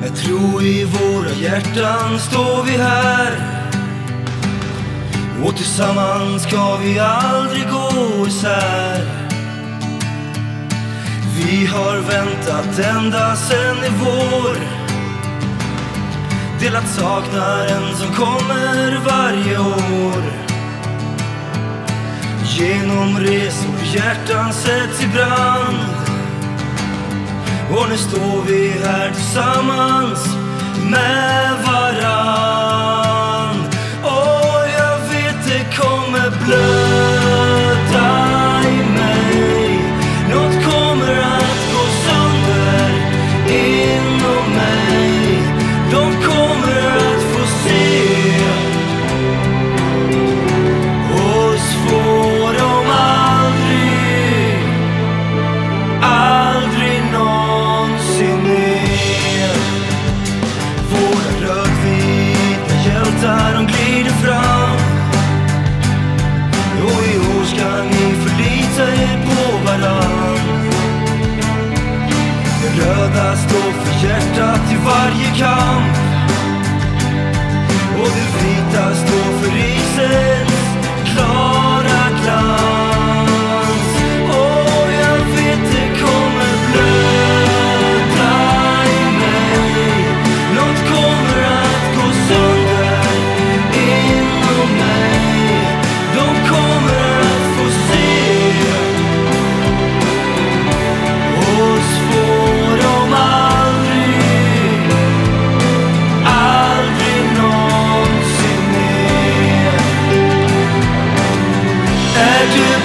Med tro i våra hjärtan står vi här. Och tillsammans ska vi aldrig gå isär. Vi har väntat ända sen i vår. Delat saknaden som kommer varje år. Genom resor hjärtan sätts i brand. Och nu står vi här tillsammans med varann. Och jag vet det kommer blöda. där de glider fram. Och i år ska ni förlita er på varann. Det röda står för hjärtat i varje kamp. Och det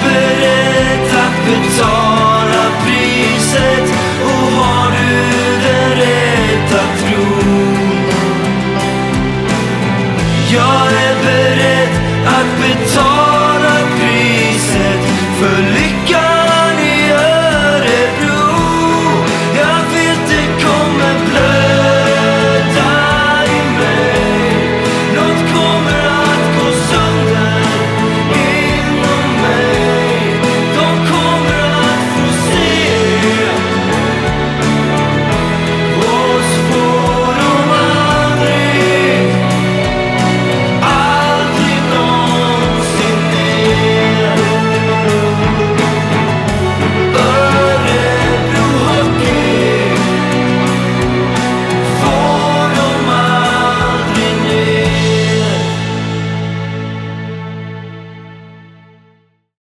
beredd att betala priset och har du den rätta tron? Jag är beredd att betala